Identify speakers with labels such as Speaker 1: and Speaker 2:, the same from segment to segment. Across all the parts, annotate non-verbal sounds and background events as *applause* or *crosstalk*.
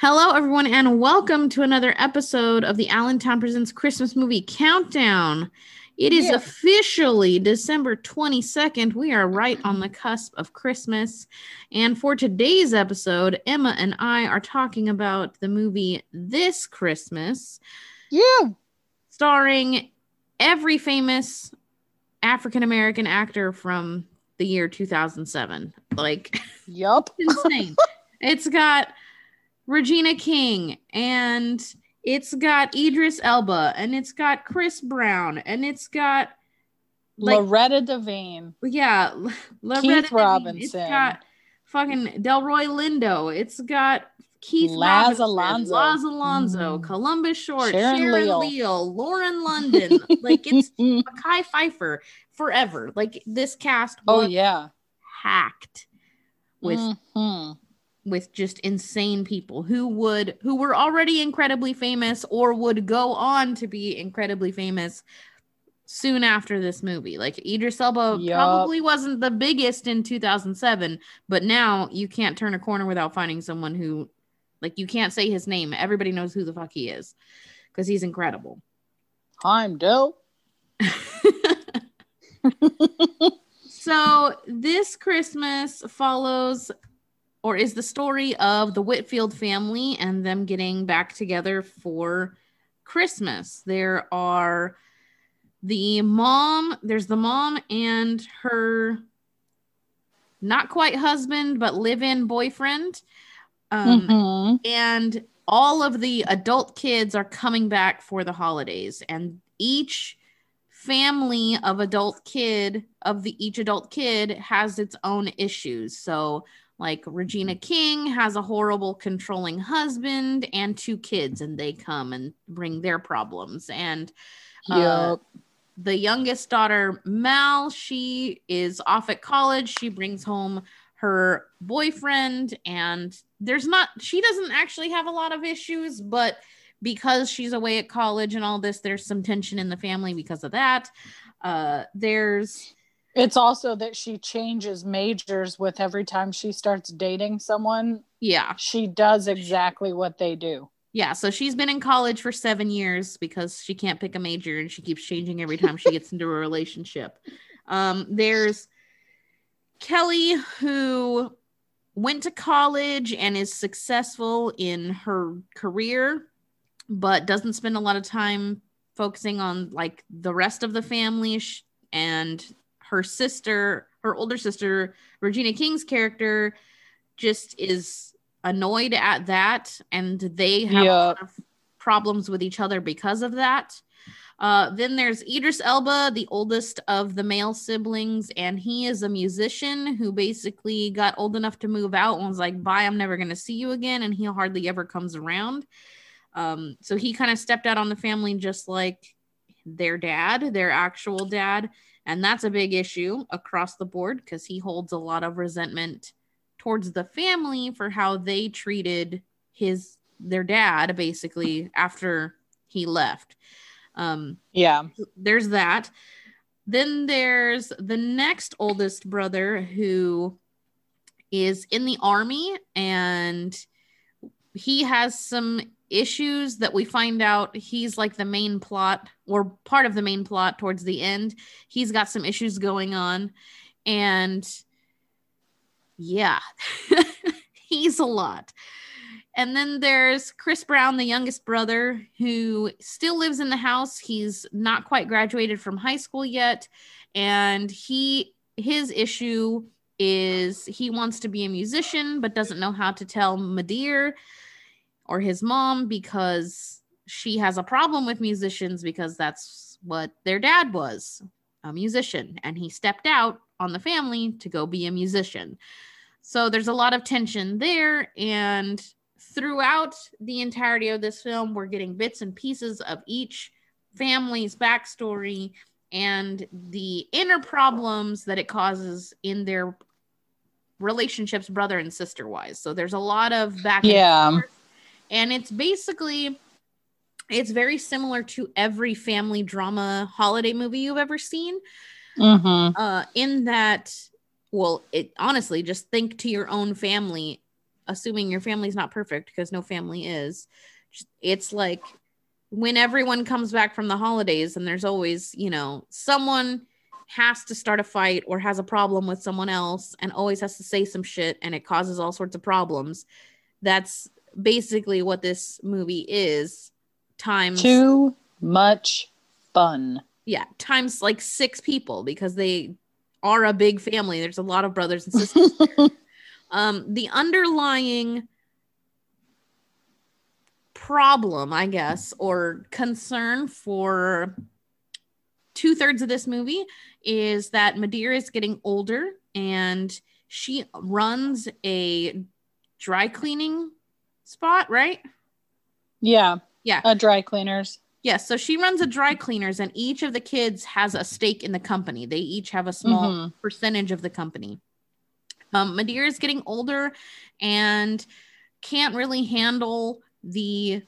Speaker 1: Hello, everyone, and welcome to another episode of the Allentown Presents Christmas Movie Countdown. It is
Speaker 2: Yeah.
Speaker 1: officially December 22nd. We are right on the cusp of Christmas. And for today's episode, Emma and I are talking about the movie This Christmas,
Speaker 2: Yeah.
Speaker 1: starring every famous African American actor from the year 2007. Like,
Speaker 2: Yup. *laughs*
Speaker 1: insane. *laughs* it's got Regina King and it's got Idris Elba and it's got Chris Brown and it's got like
Speaker 2: Loretta Devine.
Speaker 1: yeah, L- *laughs* Loretta
Speaker 2: Keith
Speaker 1: Devine.
Speaker 2: Robinson.
Speaker 1: It's got fucking Delroy Lindo. It's got Keith
Speaker 2: Laz
Speaker 1: Robinson,
Speaker 2: Alonso.
Speaker 1: Laz Alonso,
Speaker 2: Mm.
Speaker 1: Columbus Short,
Speaker 2: Sharon
Speaker 1: Sharon,
Speaker 2: Leal.
Speaker 1: Leal, Lauren London. like it's *laughs* Mekhi Phifer forever. Like this cast
Speaker 2: oh yeah.
Speaker 1: hacked with
Speaker 2: Mhm.
Speaker 1: With just insane people who would who were already incredibly famous or would go on to be incredibly famous soon after this movie. Like Idris Elba
Speaker 2: Yup.
Speaker 1: probably wasn't the biggest in 2007, but now you can't turn a corner without finding someone who like you can't say his name. Everybody knows who the fuck he is because he's incredible.
Speaker 2: I'm dope. *laughs* *laughs*
Speaker 1: So this Christmas follows or is the story of the Whitfield family and them getting back together for Christmas. There are the mom, there's the mom and her not quite husband, but live-in boyfriend. Um,
Speaker 2: Mhm.
Speaker 1: and all of the adult kids are coming back for the holidays and each family of adult kid of the each adult kid has its own issues so like regina king has a horrible controlling husband and two kids and they come and bring their problems and uh,
Speaker 2: Yup.
Speaker 1: the youngest daughter mal she is off at college. She brings home her boyfriend and there's not she doesn't actually have a lot of issues but because she's away at college and all this there's some tension in the family because of that. Uh there's
Speaker 2: It's also that she changes majors with every time she starts dating someone.
Speaker 1: yeah
Speaker 2: She does exactly what they do.
Speaker 1: yeah so she's been in college for seven years because she can't pick a major and she keeps changing every time she gets into a relationship um there's kelly who went to college and is successful in her career but doesn't spend a lot of time focusing on like the rest of the family Sh- and her sister her older sister regina king's character just is annoyed at that and they have a lot of problems with each other because of that. Uh, then there's Idris Elba, the oldest of the male siblings, and he is a musician who basically got old enough to move out and was like, "Bye, I'm never gonna see you again," and he hardly ever comes around. Um, so he kind of stepped out on the family, just like their dad, their actual dad, and that's a big issue across the board because he holds a lot of resentment towards the family for how they treated his their dad basically after he left. Um,
Speaker 2: Yeah.
Speaker 1: there's that. Then there's the next oldest brother who is in the army and he has some issues that we find out he's like the main plot or part of the main plot towards the end. He's got some issues going on and yeah, *laughs* he's a lot. And then there's Chris Brown, the youngest brother, who still lives in the house. He's not quite graduated from high school yet. And he his issue is he wants to be a musician, but doesn't know how to tell Madeir or his mom because she has a problem with musicians because that's what their dad was a musician. And he stepped out on the family to go be a musician. So there's a lot of tension there. And throughout the entirety of this film, we're getting bits and pieces of each family's backstory and the inner problems that it causes in their relationships, brother and sister wise. So there's a lot of back and
Speaker 2: Yeah.
Speaker 1: forth. And it's basically it's very similar to every family drama holiday movie you've ever seen
Speaker 2: Mm-hmm.
Speaker 1: uh in that well it honestly just think to your own family assuming your family's not perfect because no family is. It's like when everyone comes back from the holidays and there's always, you know, someone has to start a fight or has a problem with someone else and always has to say some shit and it causes all sorts of problems. That's basically what this movie is times
Speaker 2: too much fun.
Speaker 1: Yeah, times like six people because they are a big family. There's a lot of brothers and sisters. *laughs* um, the underlying problem, I guess, or concern for two thirds of this movie is that Madeira is getting older and she runs a dry cleaning spot, right?
Speaker 2: Yeah.
Speaker 1: Yeah.
Speaker 2: A dry cleaners.
Speaker 1: Yes, yeah, so she runs a dry cleaners, and each of the kids has a stake in the company. They each have a small mm-hmm. percentage of the company. Um, Madeira is getting older and can't really handle the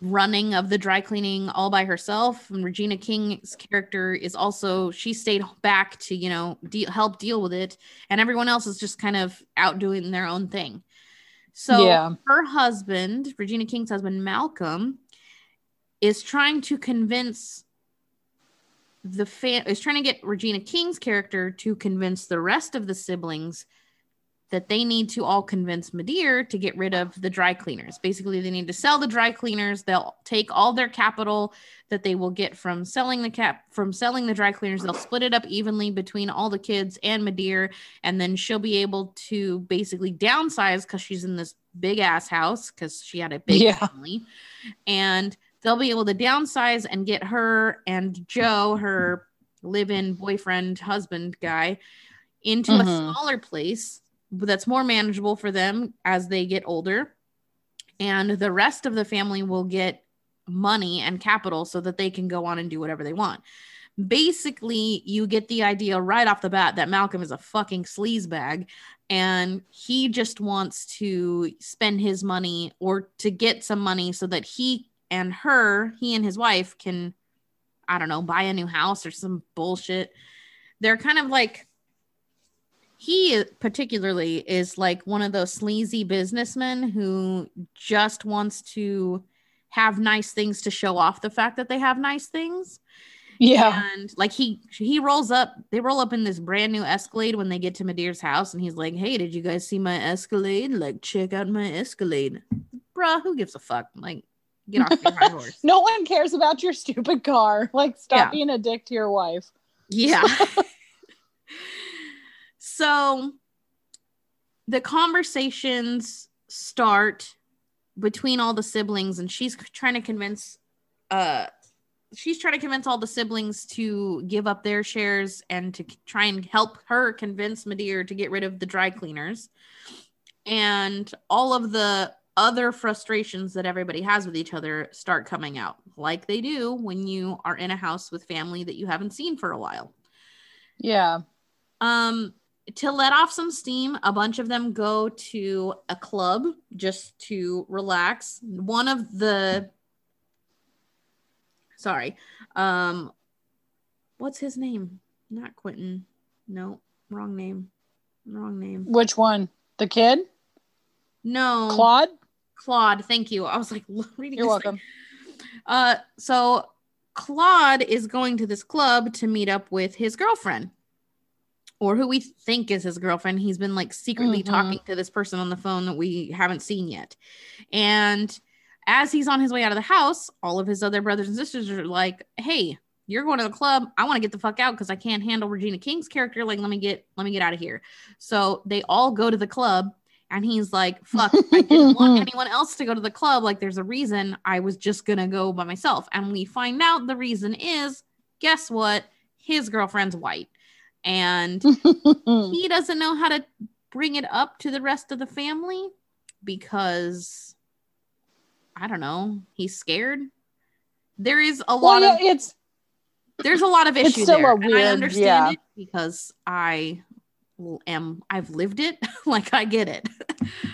Speaker 1: running of the dry cleaning all by herself. And Regina King's character is also she stayed back to you know de- help deal with it, and everyone else is just kind of out doing their own thing. So yeah. her husband, Regina King's husband, Malcolm, is trying to convince the fan is trying to get Regina King's character to convince the rest of the siblings that they need to all convince Madeira to get rid of the dry cleaners. Basically, they need to sell the dry cleaners. They'll take all their capital that they will get from selling the cap from selling the dry cleaners. They'll split it up evenly between all the kids and Madeira, and then she'll be able to basically downsize because she's in this big ass house because she had a big yeah. family, and they'll be able to downsize and get her and Joe, her live-in boyfriend husband guy, into mm-hmm. a smaller place that's more manageable for them as they get older. And the rest of the family will get money and capital so that they can go on and do whatever they want. Basically, you get the idea right off the bat that Malcolm is a fucking sleazebag and he just wants to spend his money or to get some money so that he and her, he and his wife can, I don't know, buy a new house or some bullshit. They're kind of like he particularly is like one of those sleazy businessmen who just wants to have nice things to show off the fact that they have nice things.
Speaker 2: Yeah.
Speaker 1: And like he he rolls up, they roll up in this brand new Escalade when they get to Madeira's house, and he's like, Hey, did you guys see my Escalade? Like, check out my Escalade. Bruh, who gives a fuck? Like, get off your high horse. *laughs*
Speaker 2: no one cares about your stupid car. Like, stop yeah. being a dick to your wife.
Speaker 1: Yeah. *laughs* *laughs* So the conversations start between all the siblings, and she's trying to convince uh she's trying to convince all the siblings to give up their shares and to try and help her convince Madeira to get rid of the dry cleaners. And all of the other frustrations that everybody has with each other start coming out, like they do when you are in a house with family that you haven't seen for a while.
Speaker 2: Yeah.
Speaker 1: Um to let off some steam, a bunch of them go to a club just to relax. One of the sorry, um what's his name? Not Quentin. No, wrong name. Wrong name.
Speaker 2: Which one? The kid?
Speaker 1: No.
Speaker 2: Claude?
Speaker 1: Claude, thank you. I was like *laughs* reading
Speaker 2: You're welcome.
Speaker 1: Thing. Uh so Claude is going to this club to meet up with his girlfriend or who we think is his girlfriend. He's been like secretly mm-hmm. talking to this person on the phone that we haven't seen yet. And as he's on his way out of the house, all of his other brothers and sisters are like, "Hey, you're going to the club. I want to get the fuck out because I can't handle Regina King's character. Like, let me get let me get out of here." So they all go to the club, and he's like, "Fuck, I didn't want *laughs* anyone else to go to the club. Like, there's a reason I was just gonna go by myself." And we find out the reason is, guess what? His girlfriend's white and *laughs* he doesn't know how to bring it up to the rest of the family because I don't know, he's scared. There is a well, lot yeah, of
Speaker 2: it's
Speaker 1: there's a lot of issues there. Weird, and I understand yeah. it because I am I've lived it, *laughs* like I get it.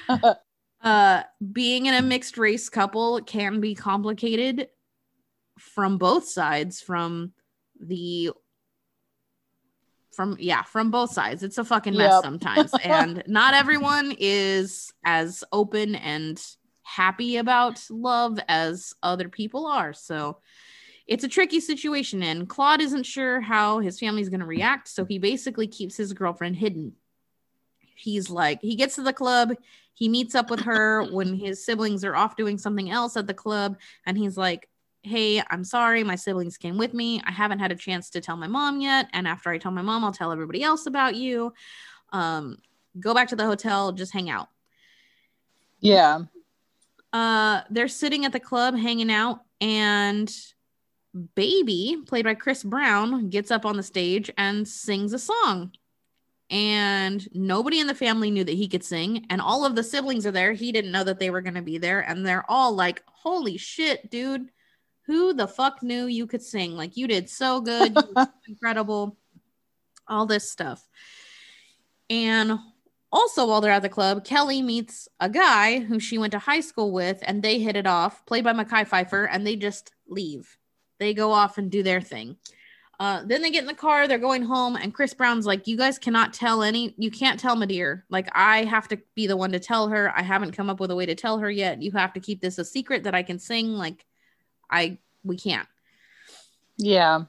Speaker 1: *laughs* uh being in a mixed race couple can be complicated from both sides from the from yeah from both sides. It's a fucking mess
Speaker 2: Yep.
Speaker 1: sometimes. *laughs* And not everyone is as open and happy about love as other people are. So it's a tricky situation. And claude isn't sure how his family's going to react. So he basically keeps his girlfriend hidden. He's like he gets to the club. He meets up with her when his siblings are off doing something else at the club. And he's like hey i'm sorry my siblings came with me. I haven't had a chance to tell my mom yet and after i tell my mom i'll tell everybody else about you. Um go back to the hotel just hang out.
Speaker 2: Yeah.
Speaker 1: uh they're sitting at the club hanging out and baby played by chris brown gets up on the stage and sings a song. And nobody in the family knew that he could sing and all of the siblings are there. He didn't know that they were going to be there and they're all like holy shit dude who the fuck knew you could sing like you did so good you were so *laughs* incredible all this stuff and also while they're at the club kelly meets a guy who she went to high school with and they hit it off played by Mekhi Phifer and they just leave they go off and do their thing uh, then they get in the car, they're going home, and Chris Brown's like, You guys cannot tell any, you can't tell Madeir. Like, I have to be the one to tell her. I haven't come up with a way to tell her yet. You have to keep this a secret that I can sing. Like, I, we can't.
Speaker 2: Yeah.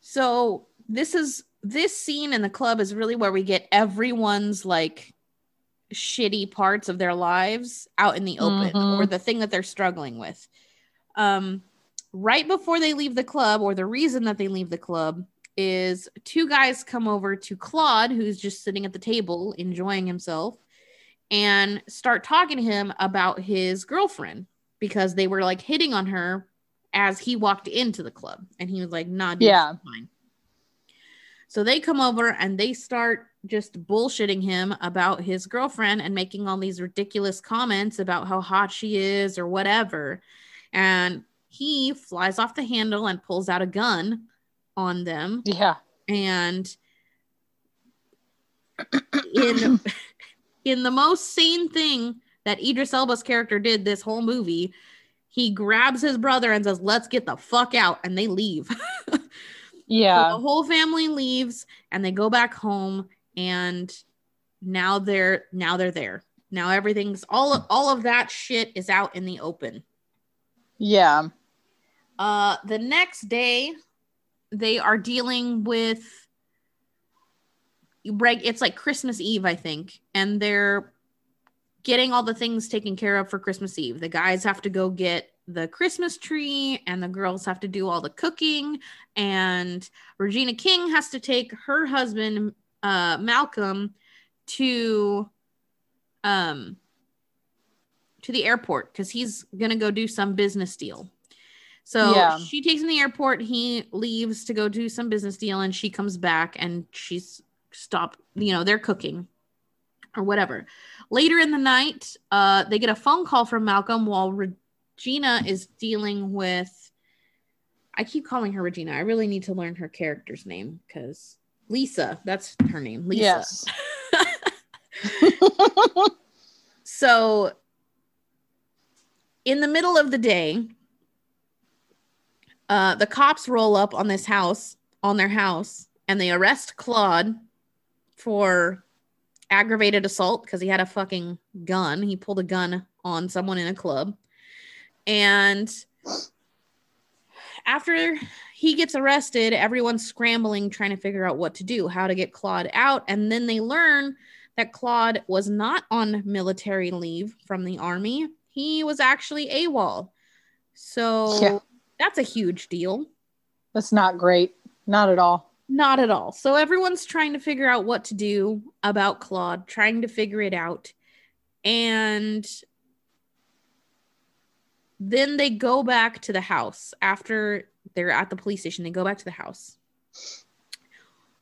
Speaker 1: So, this is, this scene in the club is really where we get everyone's like shitty parts of their lives out in the open
Speaker 2: Mhm.
Speaker 1: or the thing that they're struggling with. Um, right before they leave the club, or the reason that they leave the club, is two guys come over to Claude, who's just sitting at the table enjoying himself, and start talking to him about his girlfriend because they were like hitting on her as he walked into the club. And he was like, nah, dude,
Speaker 2: Yeah.
Speaker 1: fine. So they come over and they start just bullshitting him about his girlfriend and making all these ridiculous comments about how hot she is or whatever. And he flies off the handle and pulls out a gun on them.
Speaker 2: Yeah.
Speaker 1: And *clears throat* in in the most sane thing that Idris Elba's character did this whole movie, he grabs his brother and says, "Let's get the fuck out," and they leave. *laughs* So
Speaker 2: Yeah.
Speaker 1: the whole family leaves and they go back home and now they're now they're there. Now everything's all all of that shit is out in the open.
Speaker 2: Yeah.
Speaker 1: Uh the next day they are dealing with reg it's like Christmas Eve, I think, and they're getting all the things taken care of for Christmas Eve. The guys have to go get the Christmas tree and the girls have to do all the cooking and Regina King has to take her husband uh Malcolm to um to the airport cuz he's going to go do some business deal. So
Speaker 2: Yeah.
Speaker 1: she takes him to the airport, he leaves to go do some business deal and she comes back and she's stopped, you know, they're cooking or whatever. Later in the night, uh, they get a phone call from Malcolm while Regina is dealing with. I keep calling her Regina. I really need to learn her character's name because Lisa, that's her name. Lisa.
Speaker 2: Yes. *laughs* *laughs*
Speaker 1: So, in the middle of the day, uh, the cops roll up on this house, on their house, and they arrest Claude for aggravated assault because he had a fucking gun. He pulled a gun on someone in a club. And after he gets arrested, everyone's scrambling, trying to figure out what to do, how to get Claude out. And then they learn that Claude was not on military leave from the army. He was actually AWOL. So
Speaker 2: Yeah.
Speaker 1: that's a huge deal.
Speaker 2: That's not great. Not at all.
Speaker 1: Not at all. So everyone's trying to figure out what to do about Claude, trying to figure it out. And then they go back to the house after they're at the police station. They go back to the house.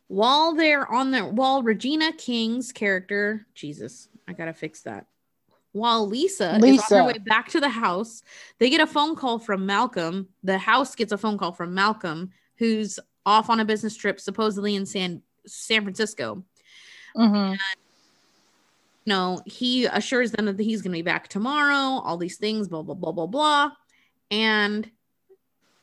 Speaker 1: While they're on the while Regina King's character, Jesus, I gotta fix that. While Lisa, is on
Speaker 2: Lisa.
Speaker 1: her way back to the house, they get a phone call from Malcolm. The house gets a phone call from Malcolm, who's off on a business trip, supposedly in San San Francisco.
Speaker 2: hmm
Speaker 1: No, he assures them that he's going to be back tomorrow. All these things, blah blah blah blah blah, and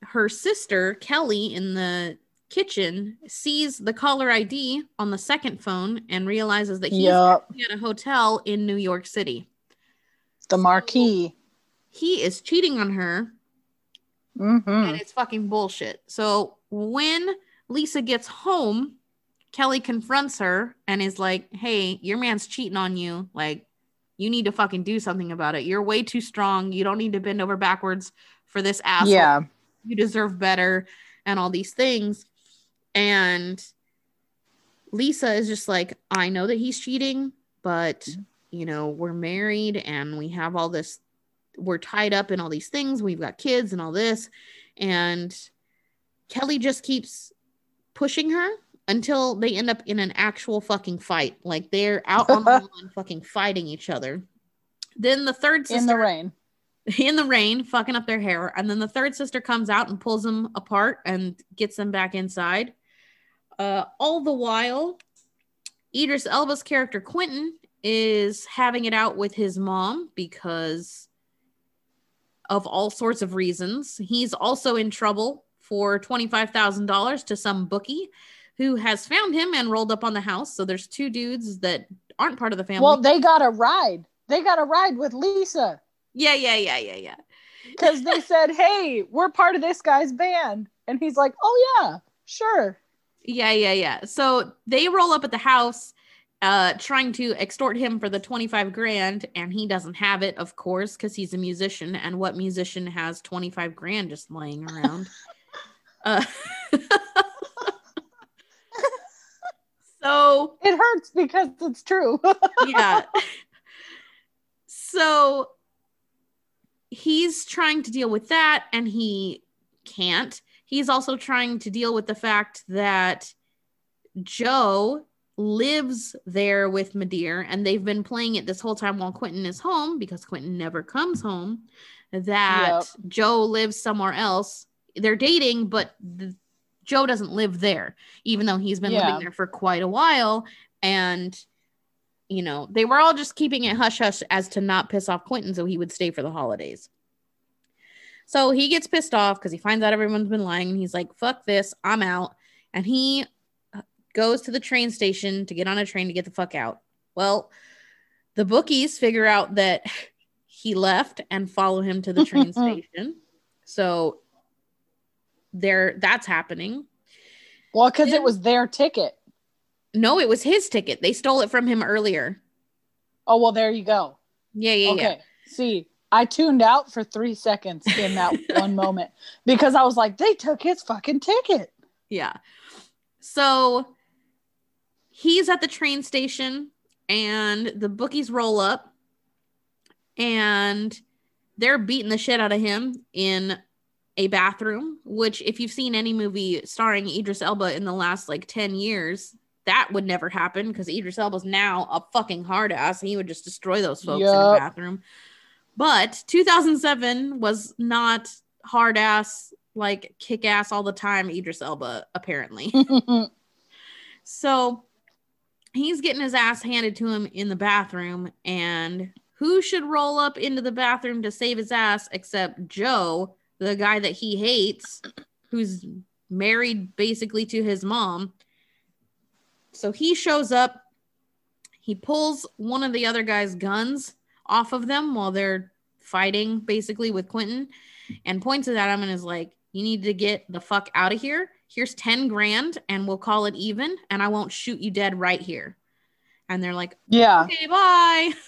Speaker 1: her sister Kelly in the kitchen, sees the caller ID on the second phone, and realizes that he's
Speaker 2: Yup.
Speaker 1: at a hotel in New York City.
Speaker 2: The marquee.
Speaker 1: He is cheating on her,
Speaker 2: Mm-hmm.
Speaker 1: and it's fucking bullshit. So when Lisa gets home, Kelly confronts her and is like, "Hey, your man's cheating on you. Like, you need to fucking do something about it. You're way too strong. You don't need to bend over backwards for this asshole.
Speaker 2: Yeah.
Speaker 1: You deserve better." And all these things. And Lisa is just like, "I know that he's cheating, but you know, we're married and we have all this we're tied up in all these things. We've got kids and all this. And Kelly just keeps pushing her until they end up in an actual fucking fight. Like they're out on the *laughs* lawn fucking fighting each other. Then the third sister
Speaker 2: In the rain. *laughs*
Speaker 1: in the rain, fucking up their hair. And then the third sister comes out and pulls them apart and gets them back inside. Uh, all the while, Idris Elba's character Quentin is having it out with his mom because of all sorts of reasons. He's also in trouble for $25,000 to some bookie who has found him and rolled up on the house. So there's two dudes that aren't part of the family.
Speaker 2: Well, they got a ride. They got a ride with Lisa
Speaker 1: yeah, yeah, yeah, yeah, yeah.
Speaker 2: because they *laughs* said, "Hey, we're part of this guy's band," and he's like, "Oh yeah, sure."
Speaker 1: Yeah, yeah, yeah. So they roll up at the house, uh, trying to extort him for the 25 grand, and he doesn't have it, of course, because he's a musician. And what musician has 25 grand just laying around? *laughs* uh, *laughs* so
Speaker 2: It hurts because it's true. *laughs*
Speaker 1: yeah. So he's trying to deal with that and he can't. He's also trying to deal with the fact that Joe lives there with Madeir and they've been playing it this whole time while Quentin is home because Quentin never comes home. That
Speaker 2: Yep.
Speaker 1: Joe lives somewhere else. They're dating, but th- Joe doesn't live there, even though he's been
Speaker 2: Yeah.
Speaker 1: living there for quite a while. And you know, they were all just keeping it hush hush as to not piss off Quentin so he would stay for the holidays. So he gets pissed off because he finds out everyone's been lying and he's like, fuck this, I'm out. And he uh, goes to the train station to get on a train to get the fuck out. Well, the bookies figure out that *laughs* he left and follow him to the train *laughs* station. So there that's happening.
Speaker 2: well, because it was their ticket.
Speaker 1: No, it was his ticket. They stole it from him earlier.
Speaker 2: Oh well, there you go.
Speaker 1: Yeah, yeah,
Speaker 2: okay.
Speaker 1: yeah.
Speaker 2: See, I tuned out for three seconds in that *laughs* one moment because I was like, they took his fucking ticket.
Speaker 1: Yeah. So he's at the train station and the bookies roll up and they're beating the shit out of him in a bathroom, which if you've seen any movie starring Idris Elba in the last like 10 years, that would never happen because Idris Elba's now a fucking hard ass. He would just destroy those folks in a bathroom. But 2007 was not hard ass, like kick ass all the time, Idris Elba, apparently. *laughs* So he's getting his ass handed to him in the bathroom, and who should roll up into the bathroom to save his ass except Joe, the guy that he hates, who's married basically to his mom. So he shows up, he pulls one of the other guy's guns off of them while they're fighting basically with Quentin and points it at him and is like, You need to get the fuck out of here. Here's 10 grand and we'll call it even and I won't shoot you dead right here. And they're like,
Speaker 2: yeah.
Speaker 1: Okay, bye. *laughs*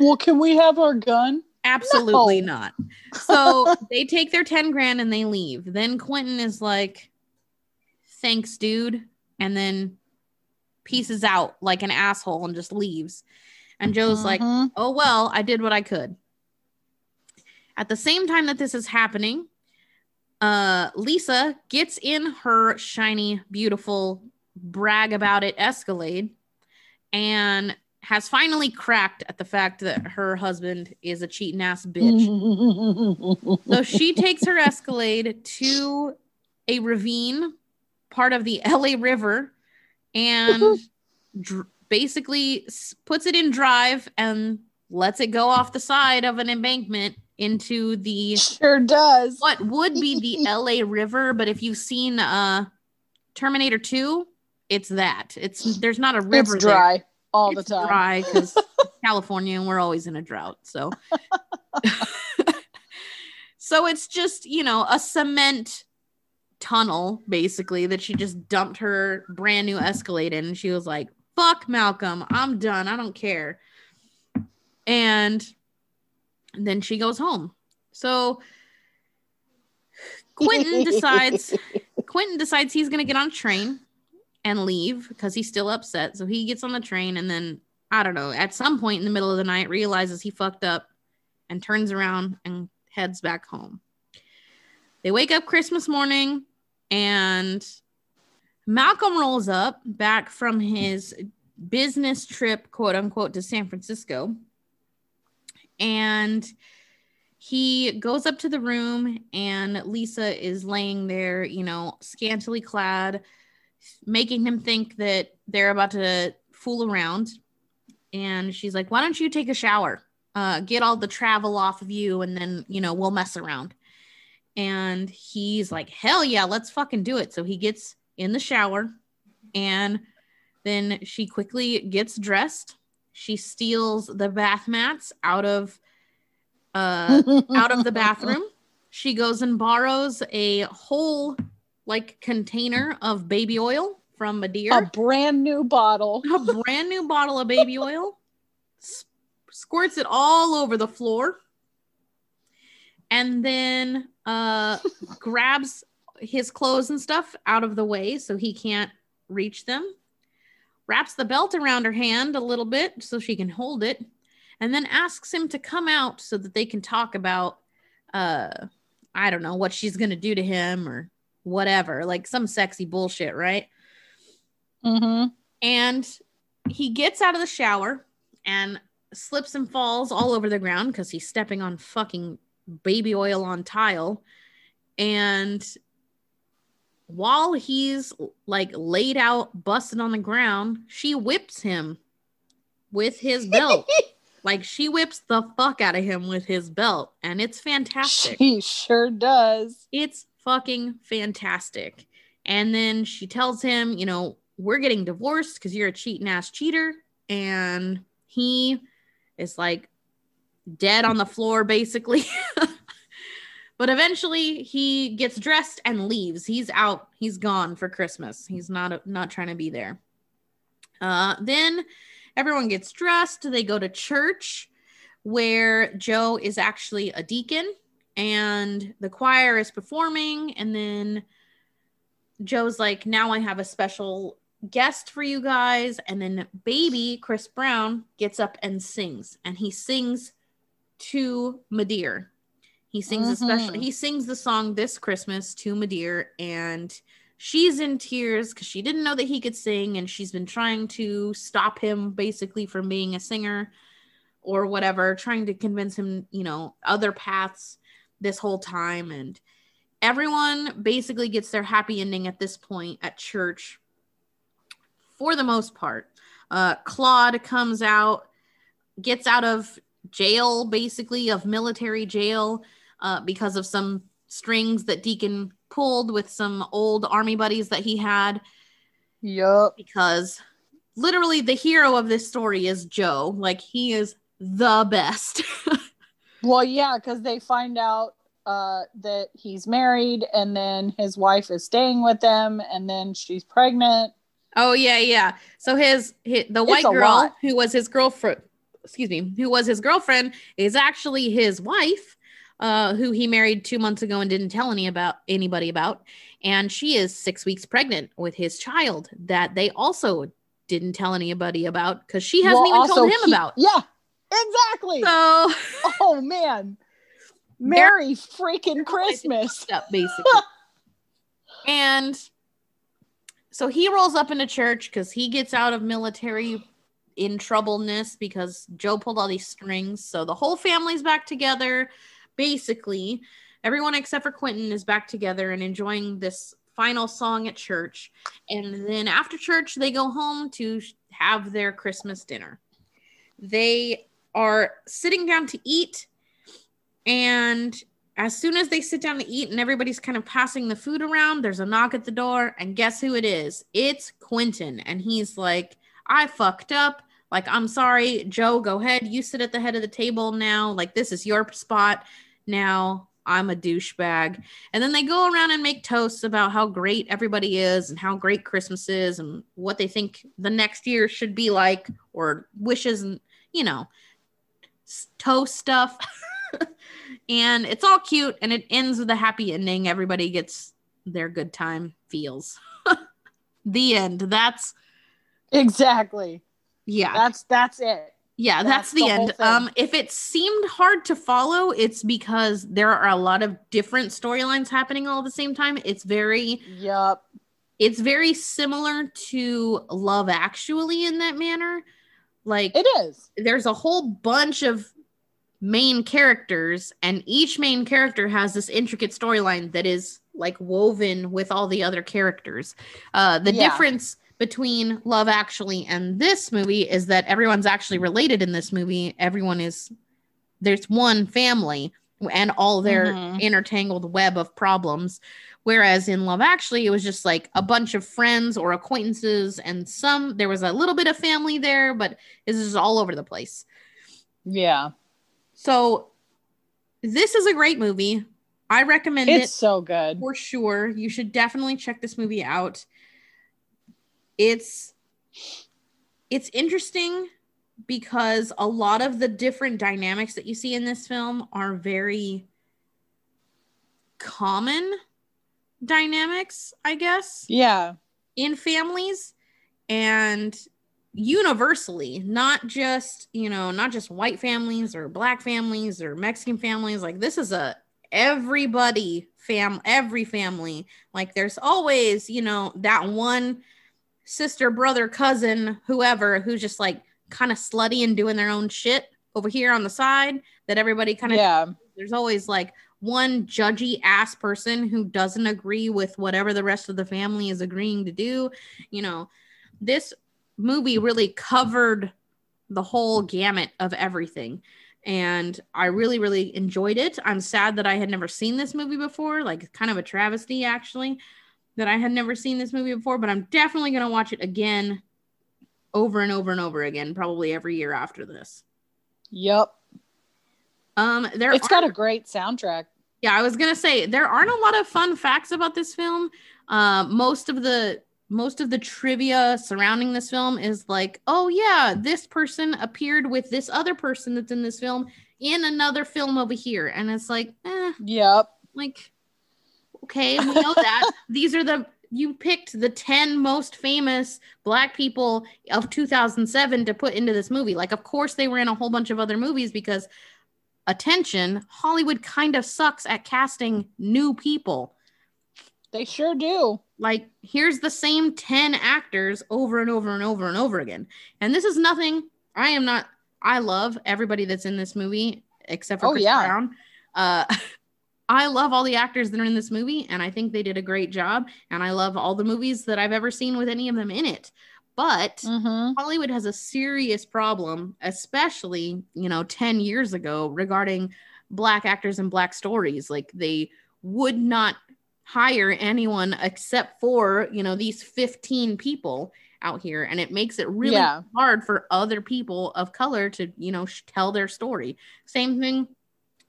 Speaker 2: Well, can we have our gun?
Speaker 1: Absolutely
Speaker 2: No.
Speaker 1: not. So *laughs* they take their 10 grand and they leave. Then Quentin is like, Thanks, dude. And then pieces out like an asshole and just leaves. And Joe's like,
Speaker 2: Mhm.
Speaker 1: oh well i did what i could at the same time that this is happening uh lisa gets in her shiny beautiful brag about it escalade and has finally cracked at the fact that her husband is a cheating ass bitch *laughs* so she takes her escalade to a ravine part of the *laughs* la river and dr- basically s- puts it in drive and lets it go off the side of an embankment into the
Speaker 2: sure does.
Speaker 1: what would be the *laughs* LA River, but if you've seen uh Terminator 2, it's that. It's there's not a river
Speaker 2: It's
Speaker 1: there.
Speaker 2: All the time.
Speaker 1: dry because *laughs* California and we're always in a drought. So *laughs* so it's just, you know, a cement tunnel basically that she just dumped her brand new Escalade in. And she was like, fuck Malcolm, I'm done. I don't care. And then she goes home. So Quentin *laughs* decides Quentin decides he's going to get on a train and leave because he's still upset. So he gets on the train and then I don't know, at some point in the middle of the night realizes he fucked up and turns around and heads back home. They wake up Christmas morning and Malcolm rolls up back from his business trip, quote unquote, to San Francisco. And he goes up to the room and Lisa is laying there, you know, scantily clad, making him think that they're about to fool around. And she's like, Why don't you take a shower? Uh, get all the travel off of you, and then, you know, we'll mess around. And he's like, Hell yeah, let's fucking do it. So he gets in the shower and then she quickly gets dressed. She steals the bath mats out of uh out of the *laughs* bathroom. She goes and borrows a whole like container of baby oil from Madeir,
Speaker 2: A brand new bottle.
Speaker 1: a brand new bottle of baby *laughs* oil, s- squirts it all over the floor, and then uh *laughs* grabs his clothes and stuff out of the way so he can't reach them. Wraps the belt around her hand a little bit so she can hold it, and then asks him to come out so that they can talk about uh I don't know what she's going to do to him or whatever, like some sexy bullshit, right?
Speaker 2: Mm-hmm.
Speaker 1: And he gets out of the shower and slips and falls all over the ground because he's stepping on fucking baby oil on tile. And while he's like laid out, busted on the ground, she whips him with his *laughs* belt. like she whips the fuck out of him with his belt. And it's fantastic.
Speaker 2: She sure does.
Speaker 1: It's fucking fantastic. And then she tells him, you know, we're getting divorced because you're a cheating ass cheater. And he is like dead on the floor, basically. *laughs* but eventually he gets dressed and leaves. He's out. He's gone for Christmas. He's not not trying to be there. Uh, then everyone gets dressed. They go to church where Joe is actually a deacon and the choir is performing. And then joe's like now i have a special guest for you guys. And then baby chris brown gets up and sings and he sings to madeir. He sings a special
Speaker 2: Mhm.
Speaker 1: he sings the song this christmas to madeir and she's in tears because she didn't know that he could sing and she's been trying to stop him basically from being a singer or whatever trying to convince him you know other paths this whole time and everyone basically gets their happy ending at this point at church for the most part. Uh claude comes out gets out of jail basically of military jail uh, because of some strings that deacon pulled with some old army buddies that he had.
Speaker 2: Yup.
Speaker 1: because literally the hero of this story is joe. Like he is the best *laughs*
Speaker 2: Well, yeah, because they find out uh, that he's married, and then his wife is staying with them, and then she's pregnant.
Speaker 1: Oh yeah, yeah. So his, his the white girl
Speaker 2: lot.
Speaker 1: who was his girlfriend, excuse me, who was his girlfriend is actually his wife, uh, who he married two months ago and didn't tell any about anybody about, and she is six weeks pregnant with his child that they also didn't tell anybody about because she hasn't
Speaker 2: Well,
Speaker 1: even told him
Speaker 2: he-
Speaker 1: about.
Speaker 2: Yeah, exactly.
Speaker 1: So
Speaker 2: oh man, Merry freaking Christmas.
Speaker 1: up *laughs* basically. and so he rolls up into church because he gets out of military in troubleness because Joe pulled all these strings. So the whole family's back together. Basically, everyone except for Quentin is back together and enjoying this final song at church. And then after church, they go home to have their Christmas dinner. They are sitting down to eat and as soon as they sit down to eat and everybody's kind of passing the food around, there's a knock at the door, and guess who it is? It's Quentin. And he's like, I fucked up. Like, I'm sorry, Joe, go ahead. You sit at the head of the table now. Like, this is your spot. Now I'm a douchebag. And then they go around and make toasts about how great everybody is and how great Christmas is and what they think the next year should be like, or wishes and, you know, toast stuff. *laughs* and it's all cute and it ends with a happy ending. Everybody gets their good time feels. *laughs* the end. That's
Speaker 2: exactly.
Speaker 1: Yeah.
Speaker 2: That's that's it.
Speaker 1: Yeah, that's, that's the, the end. Um, if it seemed hard to follow, it's because there are a lot of different storylines happening all at the same time. It's very
Speaker 2: Yep.
Speaker 1: It's very similar to Love Actually in that manner. Like
Speaker 2: it is.
Speaker 1: There's a whole bunch of main characters, and each main character has this intricate storyline that is like woven with all the other characters. Uh, the yeah. difference between Love Actually and this movie is that everyone's actually related in this movie. Everyone is there's one family and all their mm-hmm. intertangled web of problems. Whereas in Love Actually, it was just like a bunch of friends or acquaintances, and some there was a little bit of family there, but it's just all over the place.
Speaker 2: Yeah.
Speaker 1: So this is a great movie. I recommend
Speaker 2: it's
Speaker 1: it.
Speaker 2: It's so good.
Speaker 1: For sure. You should definitely check this movie out it's it's interesting because a lot of the different dynamics that you see in this film are very common dynamics, I guess.
Speaker 2: Yeah.
Speaker 1: In families and universally, not just, you know, not just white families or black families or Mexican families. Like this is a everybody fam every family. Like there's always, you know, that one sister, brother, cousin, whoever, who's just like kind of slutty and doing their own shit over here on the side that everybody kind of
Speaker 2: yeah.
Speaker 1: There's always like one judgy ass person who doesn't agree with whatever the rest of the family is agreeing to do. You know, this movie really covered the whole gamut of everything. And I really, really enjoyed it. I'm sad that I had never seen this movie before, like kind of a travesty, actually that I had never seen this movie before, but I'm definitely going to watch it again over and over and over again, probably every year after this.
Speaker 2: Yep.
Speaker 1: Um, there
Speaker 2: it's got a great soundtrack.
Speaker 1: Yeah, I was gonna say there aren't a lot of fun facts about this film. Uh, most of the most of the trivia surrounding this film is like, oh yeah, this person appeared with this other person that's in this film in another film over here, and it's like, eh,
Speaker 2: yep,
Speaker 1: like Okay, we know that. *laughs* These are the you picked the 10 most famous black people of 2007 to put into this movie. Like of course they were in a whole bunch of other movies because attention, Hollywood kind of sucks at casting new people.
Speaker 2: They sure do.
Speaker 1: Like here's the same 10 actors over and over and over and over again. And this is nothing I am not I love everybody that's in this movie except for oh, Chris yeah. Brown. Uh *laughs* I love all the actors that are in this movie, and I think they did a great job. And I love all the movies that I've ever seen with any of them in it. But mm-hmm. Hollywood has a serious problem, especially, you know, 10 years ago regarding black actors and black stories. Like they would not hire anyone except for, you know, these 15 people out here. And it makes it really yeah. hard for other people of color to, you know, tell their story. Same thing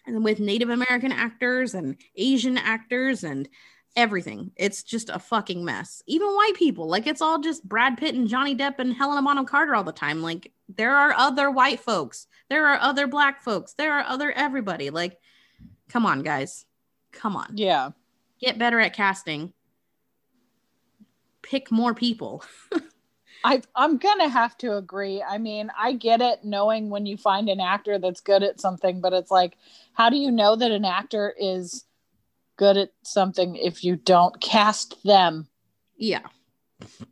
Speaker 1: with Native American actors and Asian actors and everything. It's just a fucking mess. Even white people, like it's all just Brad Pitt and Johnny Depp and Helena Bonham Carter all the time. Like there are other white folks, there are other black folks, there are other everybody. Like, come on, guys, come on.
Speaker 2: Yeah,
Speaker 1: get better at casting. Pick more people. *laughs*
Speaker 2: I I'm gonna have to agree. I mean, I get it knowing when you find an actor that's good at something, but it's like, how do you know that an actor is good at something if you don't cast them?
Speaker 1: Yeah.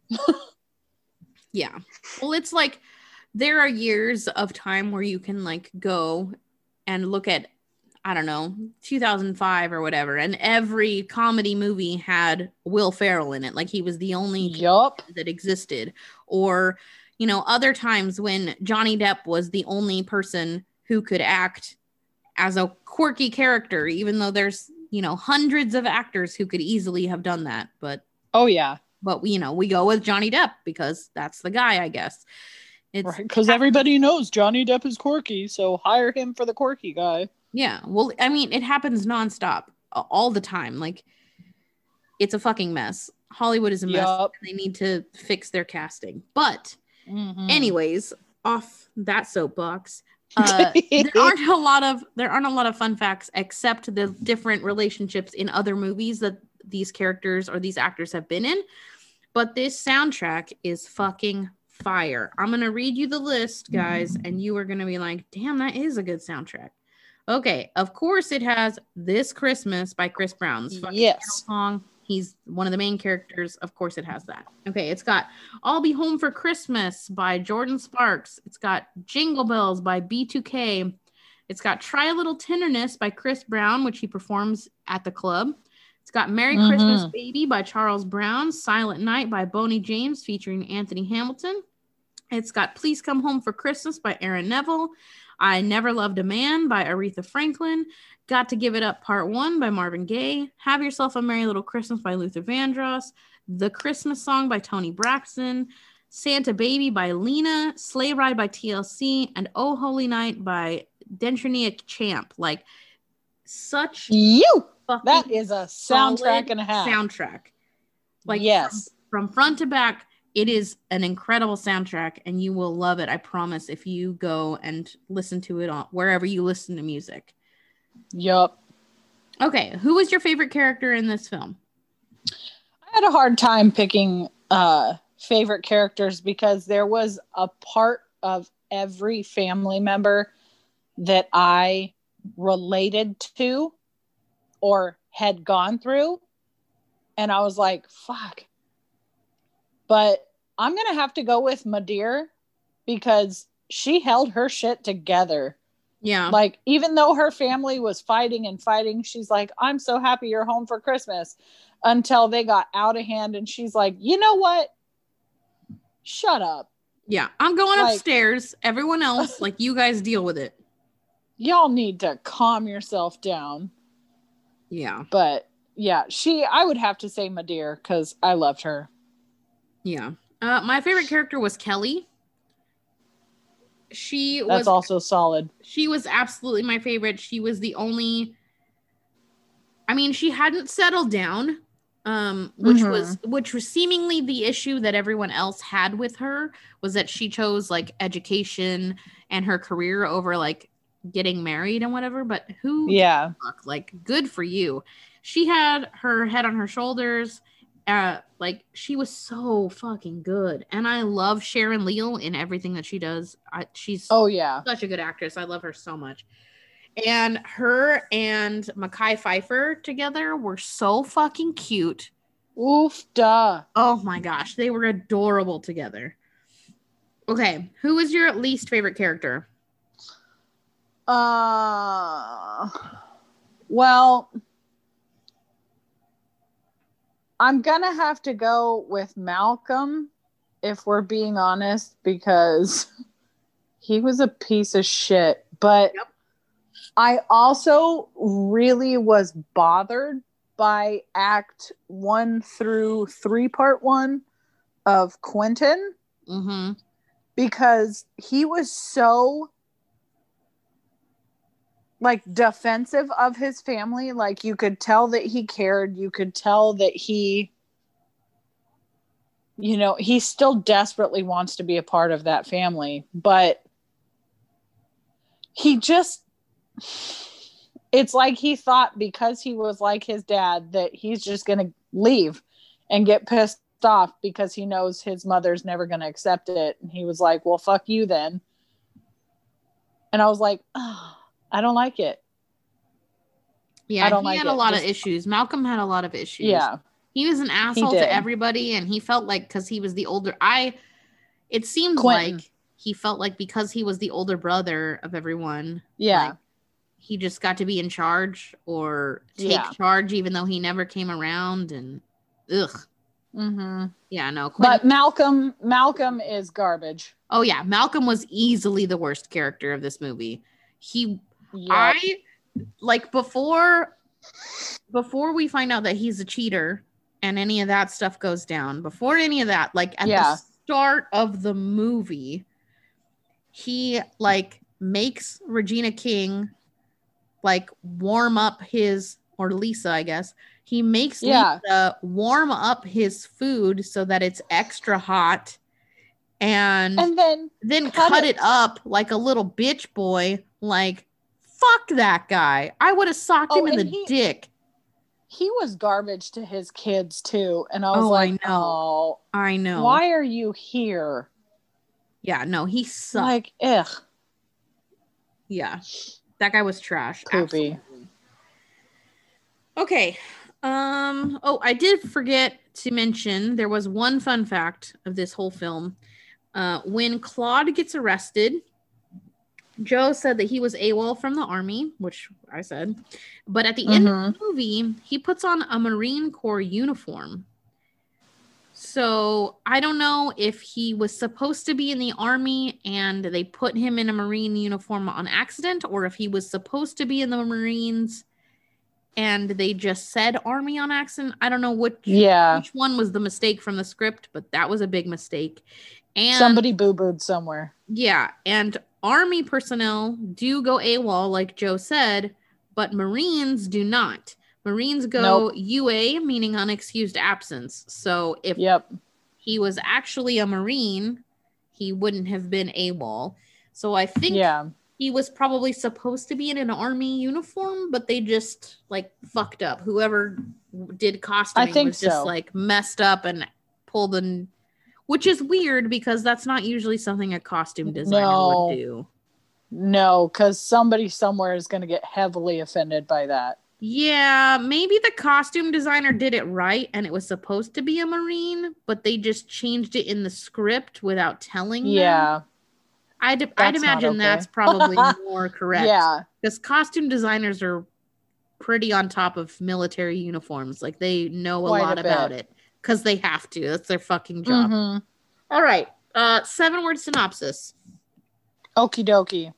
Speaker 1: *laughs* yeah. Well, it's like there are years of time where you can like go and look at I don't know, 2005 or whatever, and every comedy movie had Will Ferrell in it. Like he was the only
Speaker 2: yep.
Speaker 1: that existed. Or, you know, other times when Johnny Depp was the only person who could act as a quirky character, even though there's you know hundreds of actors who could easily have done that, but
Speaker 2: Oh yeah.
Speaker 1: but you know we go with Johnny Depp because that's the guy, I guess. It's
Speaker 2: Right. Because everybody knows Johnny Depp is quirky, so hire him for the quirky guy.
Speaker 1: Yeah. Well, I mean, it happens nonstop all the time. Like, it's a fucking mess. Hollywood is a mess. And they need to fix their casting. But,
Speaker 2: Mhm.
Speaker 1: anyways, off that soapbox. Uh, *laughs* there aren't a lot of there aren't a lot of fun facts except the different relationships in other movies that these characters or these actors have been in. But this soundtrack is fucking fire. I'm gonna read you the list, guys, and you are gonna be like, "Damn, that is a good soundtrack." Okay, of course it has "This Christmas" by Chris Brown's fucking
Speaker 2: yes.
Speaker 1: song. He's one of the main characters. Of course, it has that. Okay, it's got I'll Be Home for Christmas by Jordin Sparks. It's got Jingle Bells by B2K. It's got Try a Little Tenderness by Chris Brown, which he performs at the club. It's got Merry
Speaker 2: Mhm.
Speaker 1: Christmas Baby by Charles Brown, Silent Night by Boney James featuring Anthony Hamilton. It's got Please Come Home for Christmas by Aaron Neville. I Never Loved a Man by Aretha Franklin. Got to Give It Up Part 1 by Marvin Gaye. Have Yourself a Merry Little Christmas by Luther Vandross. The Christmas Song by Toni Braxton. Santa Baby by Lena. Sleigh Ride by TLC. And Oh Holy Night by Dentrania Champ. Like, such
Speaker 2: You. That is a soundtrack and a half.
Speaker 1: Soundtrack. Like,
Speaker 2: yes.
Speaker 1: from front to back it is an incredible soundtrack and you will love it i promise if you go and listen to it on wherever you listen to music
Speaker 2: Yup.
Speaker 1: okay who was your favorite character in this film
Speaker 2: I had a hard time picking uh favorite characters because there was a part of every family member that I related to or had gone through and I was like, fuck. But I'm going to have to go with Ma'Dere because she held her shit together.
Speaker 1: yeah
Speaker 2: Like, even though her family was fighting and fighting, she's like, I'm so happy you're home for Christmas until they got out of hand. And she's like, you know what? Shut up.
Speaker 1: yeah i'm going
Speaker 2: like-
Speaker 1: upstairs everyone else *laughs* like you guys deal with it
Speaker 2: Y'all need to calm yourself down.
Speaker 1: yeah
Speaker 2: But yeah, she, I would have to say Ma'Dere because I loved her.
Speaker 1: yeah uh, my favorite character was kelly she
Speaker 2: That's
Speaker 1: was
Speaker 2: also solid.
Speaker 1: she was absolutely my favorite. She was the only I mean, she hadn't settled down, um, which
Speaker 2: Mhm.
Speaker 1: was which was seemingly the issue that everyone else had with her was that she chose like education and her career over like getting married and whatever. But who
Speaker 2: Yeah.
Speaker 1: fuck? Like, good for you. She had her head on her shoulders. Uh, like she was so fucking good, and I love Sharon Leal in everything that she does. I, she's
Speaker 2: Oh, yeah.
Speaker 1: such a good actress. I love her so much. And her and Mekhi Phifer together were so fucking cute.
Speaker 2: Oof, duh.
Speaker 1: Oh my gosh, they were adorable together. Okay, who was your least favorite character?
Speaker 2: Uh, well, I'm gonna have to go with Malcolm if we're being honest, because he was a piece of shit. But
Speaker 1: Yep.
Speaker 2: I also really was bothered by Act One through three, Part One of Quentin
Speaker 1: Mm-hmm.
Speaker 2: because he was so like defensive of his family. Like you could tell that he cared. You could tell that he you know he still desperately wants to be a part of that family. But he just it's like he thought because he was like his dad that he's just going to leave and get pissed off because he knows his mother's never going to accept it. And he was like well fuck you then. And i was like oh, i don't like it
Speaker 1: Yeah,
Speaker 2: I don't
Speaker 1: he
Speaker 2: like
Speaker 1: had
Speaker 2: it.
Speaker 1: a lot
Speaker 2: Just-
Speaker 1: of issues. Malcolm had a lot of issues.
Speaker 2: yeah
Speaker 1: he was an asshole to everybody, and he felt like because he was the older. I. It
Speaker 2: Quentin.
Speaker 1: like he felt like because he was the older brother of everyone.
Speaker 2: yeah
Speaker 1: like, he just got to be in charge or take
Speaker 2: Yeah.
Speaker 1: charge, even though he never came around. And ugh,
Speaker 2: Mm-hmm.
Speaker 1: yeah, no. Quentin-
Speaker 2: but malcolm malcolm is garbage
Speaker 1: oh yeah, Malcolm was easily the worst character of this movie. He
Speaker 2: yeah
Speaker 1: I like before before we find out that he's a cheater and any of that stuff goes down, before any of that, like at
Speaker 2: Yeah.
Speaker 1: the start of the movie, he like makes Regina King like warm up his or Lisa, I guess. He makes
Speaker 2: Yeah.
Speaker 1: Lisa warm up his food so that it's extra hot and,
Speaker 2: And then
Speaker 1: then
Speaker 2: cut
Speaker 1: cut,
Speaker 2: it.
Speaker 1: it. up like a little bitch boy. Like, fuck that guy. I would have socked
Speaker 2: Oh,
Speaker 1: him in the
Speaker 2: he-
Speaker 1: dick.
Speaker 2: he was garbage to his kids too. And I was
Speaker 1: Oh, I
Speaker 2: like,
Speaker 1: know. I
Speaker 2: oh,
Speaker 1: know.
Speaker 2: why are you here?
Speaker 1: Yeah, no, he sucked.
Speaker 2: Like, ugh,
Speaker 1: yeah. That guy was trash.
Speaker 2: Poopy.
Speaker 1: Okay. Um, oh, I did forget to mention there was one fun fact of this whole film. Uh, when Claude gets arrested, Joe said that he was AWOL from the army, which I said. But at the end of mm-hmm. the movie, he puts on a Marine Corps uniform. So I don't know if he was supposed to be in the army and they put him in a Marine uniform on accident, or if he was supposed to be in the Marines and they just said army on accident. I don't know which
Speaker 2: Yeah.
Speaker 1: which one was the mistake from the script, but that was a big mistake. And
Speaker 2: Somebody boo booed somewhere.
Speaker 1: yeah, and army personnel do go AWOL, like Joe said, but Marines do not. Marines go
Speaker 2: Nope.
Speaker 1: UA, meaning unexcused absence. So if
Speaker 2: Yep.
Speaker 1: he was actually a Marine, he wouldn't have been AWOL. So I think
Speaker 2: Yeah.
Speaker 1: he was probably supposed to be in an army uniform, but they just like fucked up. Whoever did costuming
Speaker 2: think
Speaker 1: was just like messed up and pulled in, which is weird because that's not usually something a costume designer
Speaker 2: No.
Speaker 1: would do.
Speaker 2: No, because somebody somewhere is going to get heavily offended by that.
Speaker 1: Yeah, maybe the costume designer did it right and it was supposed to be a marine, but they just changed it in the script without telling them.
Speaker 2: Yeah.
Speaker 1: I'd, I'd imagine
Speaker 2: okay.
Speaker 1: that's probably *laughs* more correct.
Speaker 2: Yeah.
Speaker 1: because costume designers are pretty on top of military uniforms. Like they know a
Speaker 2: Quite a
Speaker 1: lot
Speaker 2: bit.
Speaker 1: about it because they have to. That's their fucking job.
Speaker 2: Mhm.
Speaker 1: All right. Uh, seven word synopsis.
Speaker 2: Okie dokie.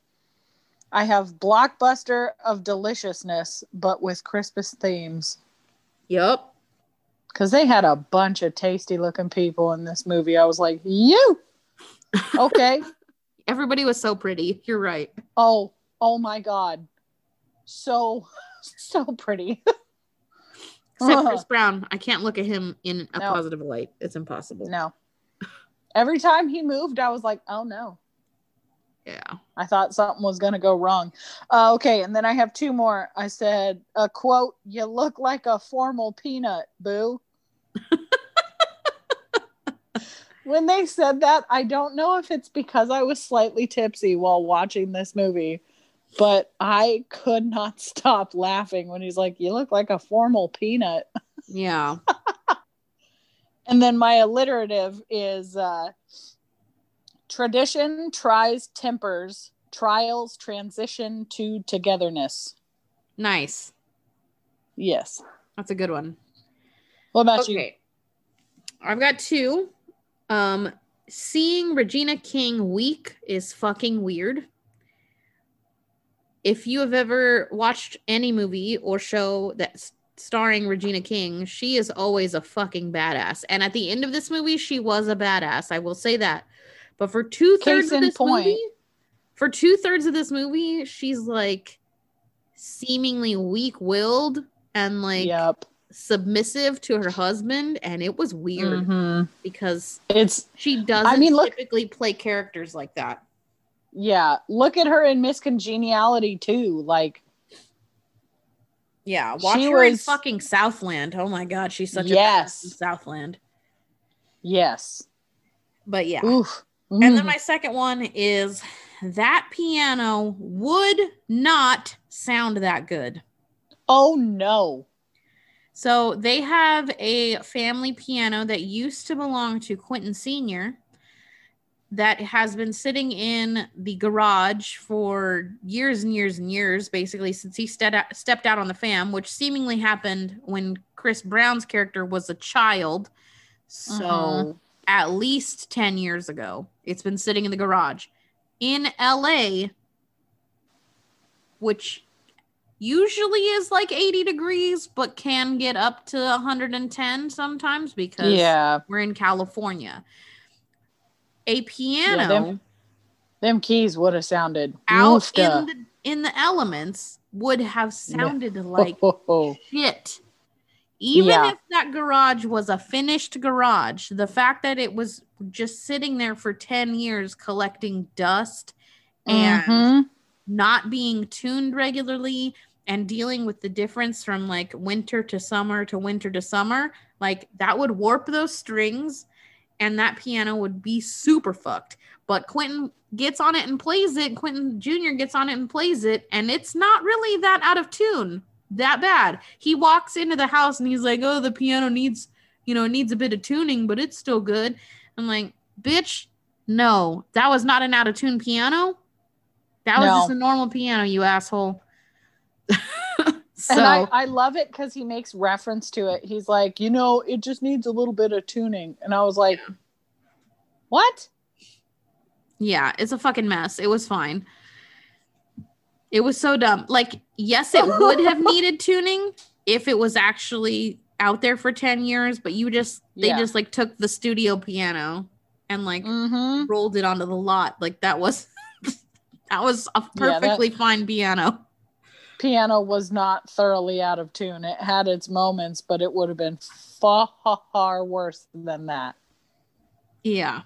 Speaker 2: I have blockbuster of deliciousness, but with Crispus themes.
Speaker 1: Yup.
Speaker 2: Because they had a bunch of tasty looking people in this movie. I was like, you. *laughs* Okay.
Speaker 1: Everybody was so pretty. You're right.
Speaker 2: oh, oh my God. So, *laughs* so pretty. *laughs*
Speaker 1: Except Chris *laughs* Brown. I can't look at him in a
Speaker 2: No.
Speaker 1: positive light. It's impossible.
Speaker 2: no. Every time he moved, I was like, oh no.
Speaker 1: Yeah.
Speaker 2: I thought something was going to go wrong. Uh, okay, and then I have two more. I said, a quote, you look like a formal peanut, boo. *laughs* when they said that, I don't know if it's because I was slightly tipsy while watching this movie, but I could not *laughs* stop laughing when he's like, you look like a formal peanut. *laughs*
Speaker 1: Yeah.
Speaker 2: And then my alliterative is uh, tradition tries tempers, trials transition to togetherness.
Speaker 1: Nice.
Speaker 2: Yes.
Speaker 1: That's a good one.
Speaker 2: What about you?
Speaker 1: I've got two. Um, seeing Regina King weak is fucking weird. If you have ever watched any movie or show that's starring Regina King, she is always a fucking badass. And at the end of this movie, she was a badass. I will say that. But for two thirds of this
Speaker 2: point.
Speaker 1: movie, for two thirds of this movie, she's like seemingly weak willed and like
Speaker 2: yep.
Speaker 1: submissive to her husband and it was weird
Speaker 2: Mhm.
Speaker 1: because
Speaker 2: It's
Speaker 1: she doesn't I
Speaker 2: mean, look-
Speaker 1: typically play characters like that
Speaker 2: yeah. Look at her in Miss Congeniality too. Like
Speaker 1: yeah watch
Speaker 2: She
Speaker 1: her in fucking southland oh my god she's such
Speaker 2: Yes.
Speaker 1: a southland
Speaker 2: yes.
Speaker 1: but yeah
Speaker 2: Oof.
Speaker 1: and then
Speaker 2: Mm.
Speaker 1: my second one is that piano would not sound that good
Speaker 2: oh no.
Speaker 1: So they have a family piano that used to belong to Quentin Sr. that has been sitting in the garage for years and years and years, basically since he stepped out, stepped out on the fam, which seemingly happened when Chris Brown's character was a child. So
Speaker 2: Mhm.
Speaker 1: at least 10 years ago, it's been sitting in the garage in LA, which usually is like 80 degrees, but can get up to 110 sometimes because
Speaker 2: Yeah.
Speaker 1: we're in California. A piano
Speaker 2: them Them keys would have sounded
Speaker 1: out in the in the elements would have *laughs* sounded like
Speaker 2: ho, ho.
Speaker 1: shit. Even
Speaker 2: Yeah.
Speaker 1: if that garage was a finished garage, the fact that it was just sitting there for 10 years collecting dust and
Speaker 2: Mhm.
Speaker 1: not being tuned regularly and dealing with the difference from like winter to summer to winter to summer, like that would warp those strings and that piano would be super fucked. But Quentin gets on it and plays it. Quentin Jr. gets on it and plays it, and it's not really that out of tune, that bad. He walks into the house and he's like, "Oh, the piano needs, you know, it needs a bit of tuning, but it's still good." I'm like, "Bitch, no, that was not an out of tune piano. That was
Speaker 2: No.
Speaker 1: just a normal piano, you asshole." *laughs* so
Speaker 2: and I, I love it because he makes reference to it. He's like, you know, it just needs a little bit of tuning. And I was like, what?
Speaker 1: Yeah, it's a fucking mess. It was fine. It was so dumb. Like, yes, it would have *laughs* needed tuning if it was actually out there for 10 years, but you just they
Speaker 2: Yeah.
Speaker 1: just like took the studio piano and like
Speaker 2: Mm-hmm.
Speaker 1: rolled it onto the lot. Like that was *laughs* that was a
Speaker 2: Yeah, that-
Speaker 1: perfectly fine piano.
Speaker 2: Piano was not thoroughly out of tune. It had its moments, but it would have been far worse than that.
Speaker 1: Yeah.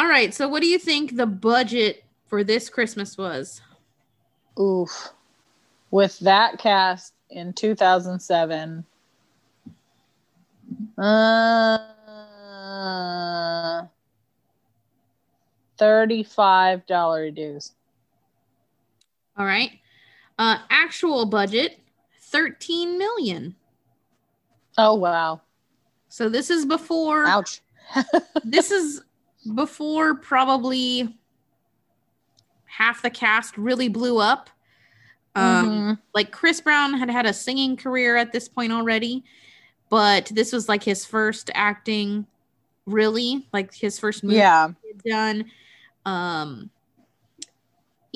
Speaker 1: All right, so what do you think the budget for this Christmas was?
Speaker 2: Oof. With that cast in 2007, uh, $35 dues.
Speaker 1: All right. Uh actual budget 13 million.
Speaker 2: Oh, wow.
Speaker 1: So this is before
Speaker 2: Ouch. *laughs*
Speaker 1: this is before probably half the cast really blew up. Um,
Speaker 2: Mhm.
Speaker 1: Like Chris Brown had had a singing career at this point already, but this was like his first acting, really, like his first movie
Speaker 2: Yeah.
Speaker 1: he had done. Um,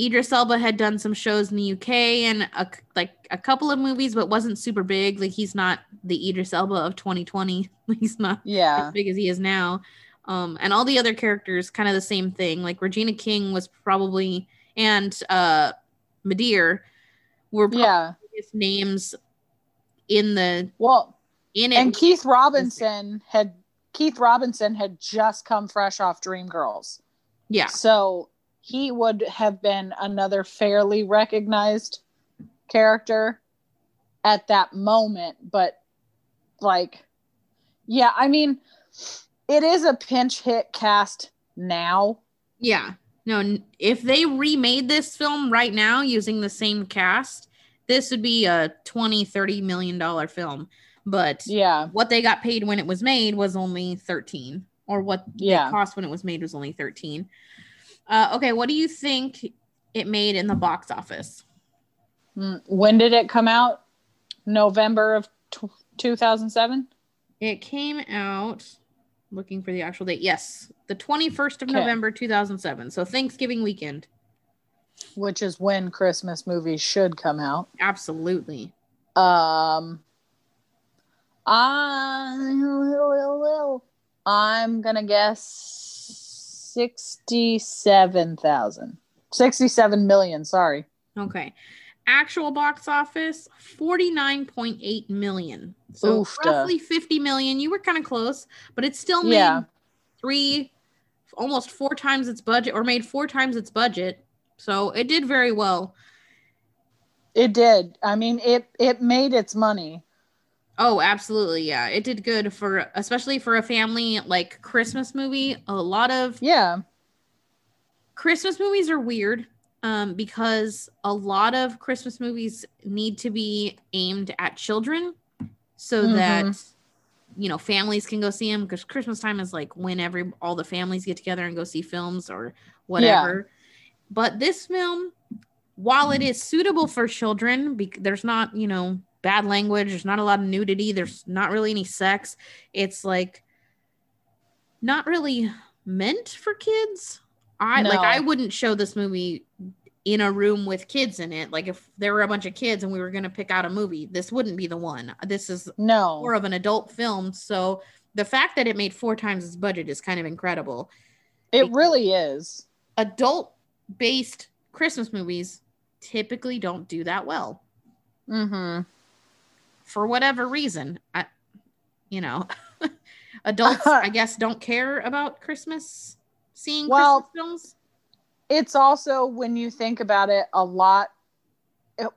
Speaker 1: Idris Elba had done some shows in the UK and a, like a couple of movies, but wasn't super big. Like he's not the Idris Elba of 2020. *laughs* He's not
Speaker 2: Yeah.
Speaker 1: as big as he is now. Um, and all the other characters, kind of the same thing. Like Regina King was probably, and uh, Ma'Dere were probably
Speaker 2: Yeah.
Speaker 1: his names in the
Speaker 2: Well,
Speaker 1: in it.
Speaker 2: and Keith Robinson had Keith Robinson had just come fresh off Dreamgirls.
Speaker 1: yeah,
Speaker 2: So he would have been another fairly recognized character at that moment. But, like, yeah, I mean, it is a pinch hit cast now.
Speaker 1: yeah. No, if they remade this film right now using the same cast, this would be a 20, 30 million dollar film. But
Speaker 2: Yeah.
Speaker 1: what they got paid when it was made was only 13 or what
Speaker 2: Yeah.
Speaker 1: it cost when it was made was only 13 uh, okay what do you think it made in the box office
Speaker 2: Mm, When did it come out? November of t- 2007?
Speaker 1: it came out looking for the actual date yes the 21st of
Speaker 2: Okay.
Speaker 1: november 2007 so thanksgiving weekend
Speaker 2: Which is when Christmas movies should come out.
Speaker 1: absolutely
Speaker 2: Um, I I'm gonna guess sixty-seven thousand. Sixty-seven million. Sorry.
Speaker 1: okay actual box office 49.8 million so
Speaker 2: Oofta.
Speaker 1: roughly 50 million you were kind of close but it still made
Speaker 2: Yeah.
Speaker 1: three almost four times its budget or made four times its budget so it did very well
Speaker 2: It did. I mean, it it made its money.
Speaker 1: Oh absolutely yeah it did good for especially for a family like christmas movie a lot of
Speaker 2: Yeah.
Speaker 1: christmas movies are weird um, because a lot of christmas movies need to be aimed at children so
Speaker 2: Mhm.
Speaker 1: that you know families can go see them because christmas time is like when every all the families get together and go see films or whatever but this film while it is suitable for children bec- there's not you know bad language there's not a lot of nudity there's not really any sex it's like not really meant for kids i like i wouldn't show this movie in a room with kids in it. Like if there were a bunch of kids and we were going to pick out a movie, this wouldn't be the one. This is
Speaker 2: No.
Speaker 1: more of an adult film. So the fact that it made four times its budget is kind of incredible.
Speaker 2: It really is.
Speaker 1: Adult based Christmas movies typically don't do that well
Speaker 2: Mm-hmm.
Speaker 1: For whatever reason. I, you know, *laughs* adults, uh-huh. I guess, don't care about Christmas, seeing
Speaker 2: Well,
Speaker 1: Christmas films.
Speaker 2: It's also when you think about it a lot it,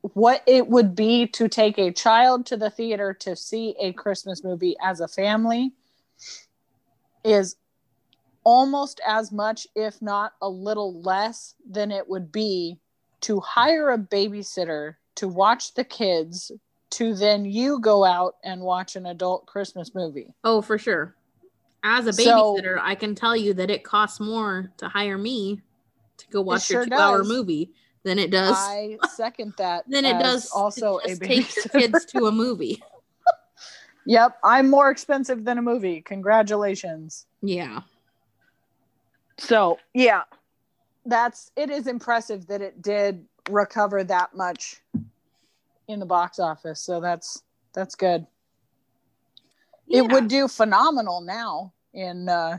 Speaker 2: what it would be to take a child to the theater to see a Christmas movie as a family is almost as much if not a little less than it would be to hire a babysitter to watch the kids to then you go out and watch an adult Christmas movie.
Speaker 1: Oh, for sure. As a
Speaker 2: So-
Speaker 1: babysitter, I can tell you that it costs more to hire me to go watch your
Speaker 2: sure
Speaker 1: two-hour movie than it does
Speaker 2: I second that. *laughs*
Speaker 1: than it does
Speaker 2: also a
Speaker 1: take your kids to a movie. *laughs*
Speaker 2: Yep, I'm more expensive than a movie. Congratulations.
Speaker 1: Yeah.
Speaker 2: So, yeah. That's it is impressive that it did recover that much in the box office. So that's that's good.
Speaker 1: Yeah.
Speaker 2: It would do phenomenal now in uh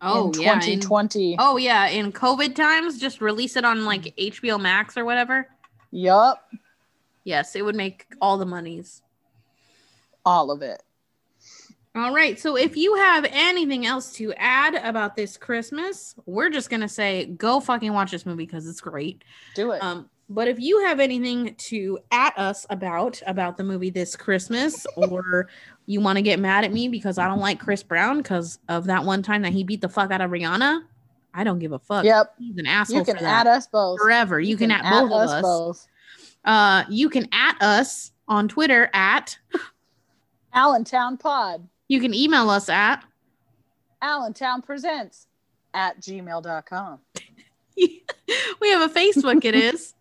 Speaker 1: oh
Speaker 2: in
Speaker 1: yeah. in-
Speaker 2: 2020.
Speaker 1: oh yeah. In COVID times, just release it on like HBO Max or whatever.
Speaker 2: Yup,
Speaker 1: Yes, it would make all the monies.
Speaker 2: all of it.
Speaker 1: All right. So if you have anything else to add about this Christmas, we're just gonna say go fucking watch this movie because it's great.
Speaker 2: Do it.
Speaker 1: Um, but if you have anything to at us about about the movie this Christmas, *laughs* or you want to get mad at me because I don't like Chris Brown because of that one time that he beat the fuck out of Rihanna, I don't give a fuck.
Speaker 2: yep.
Speaker 1: He's an asshole.
Speaker 2: You can add us both.
Speaker 1: forever. You, can, at both of us.
Speaker 2: both.
Speaker 1: Uh, you can at us on Twitter at. *laughs*
Speaker 2: Allentown Pod.
Speaker 1: You can email us at.
Speaker 2: Allentown Presents at gmail.com.
Speaker 1: we have a Facebook. It is.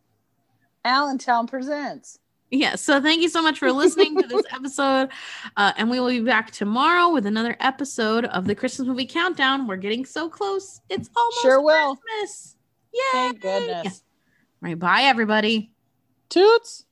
Speaker 2: Allentown Presents.
Speaker 1: Yeah. So thank you so much for listening to this *laughs* episode. Uh, and we will be back tomorrow with another episode of the Christmas movie countdown. We're getting so close. It's almost
Speaker 2: Sure will.
Speaker 1: Christmas. Yay.
Speaker 2: Thank goodness.
Speaker 1: All right. Bye, everybody.
Speaker 2: Toots.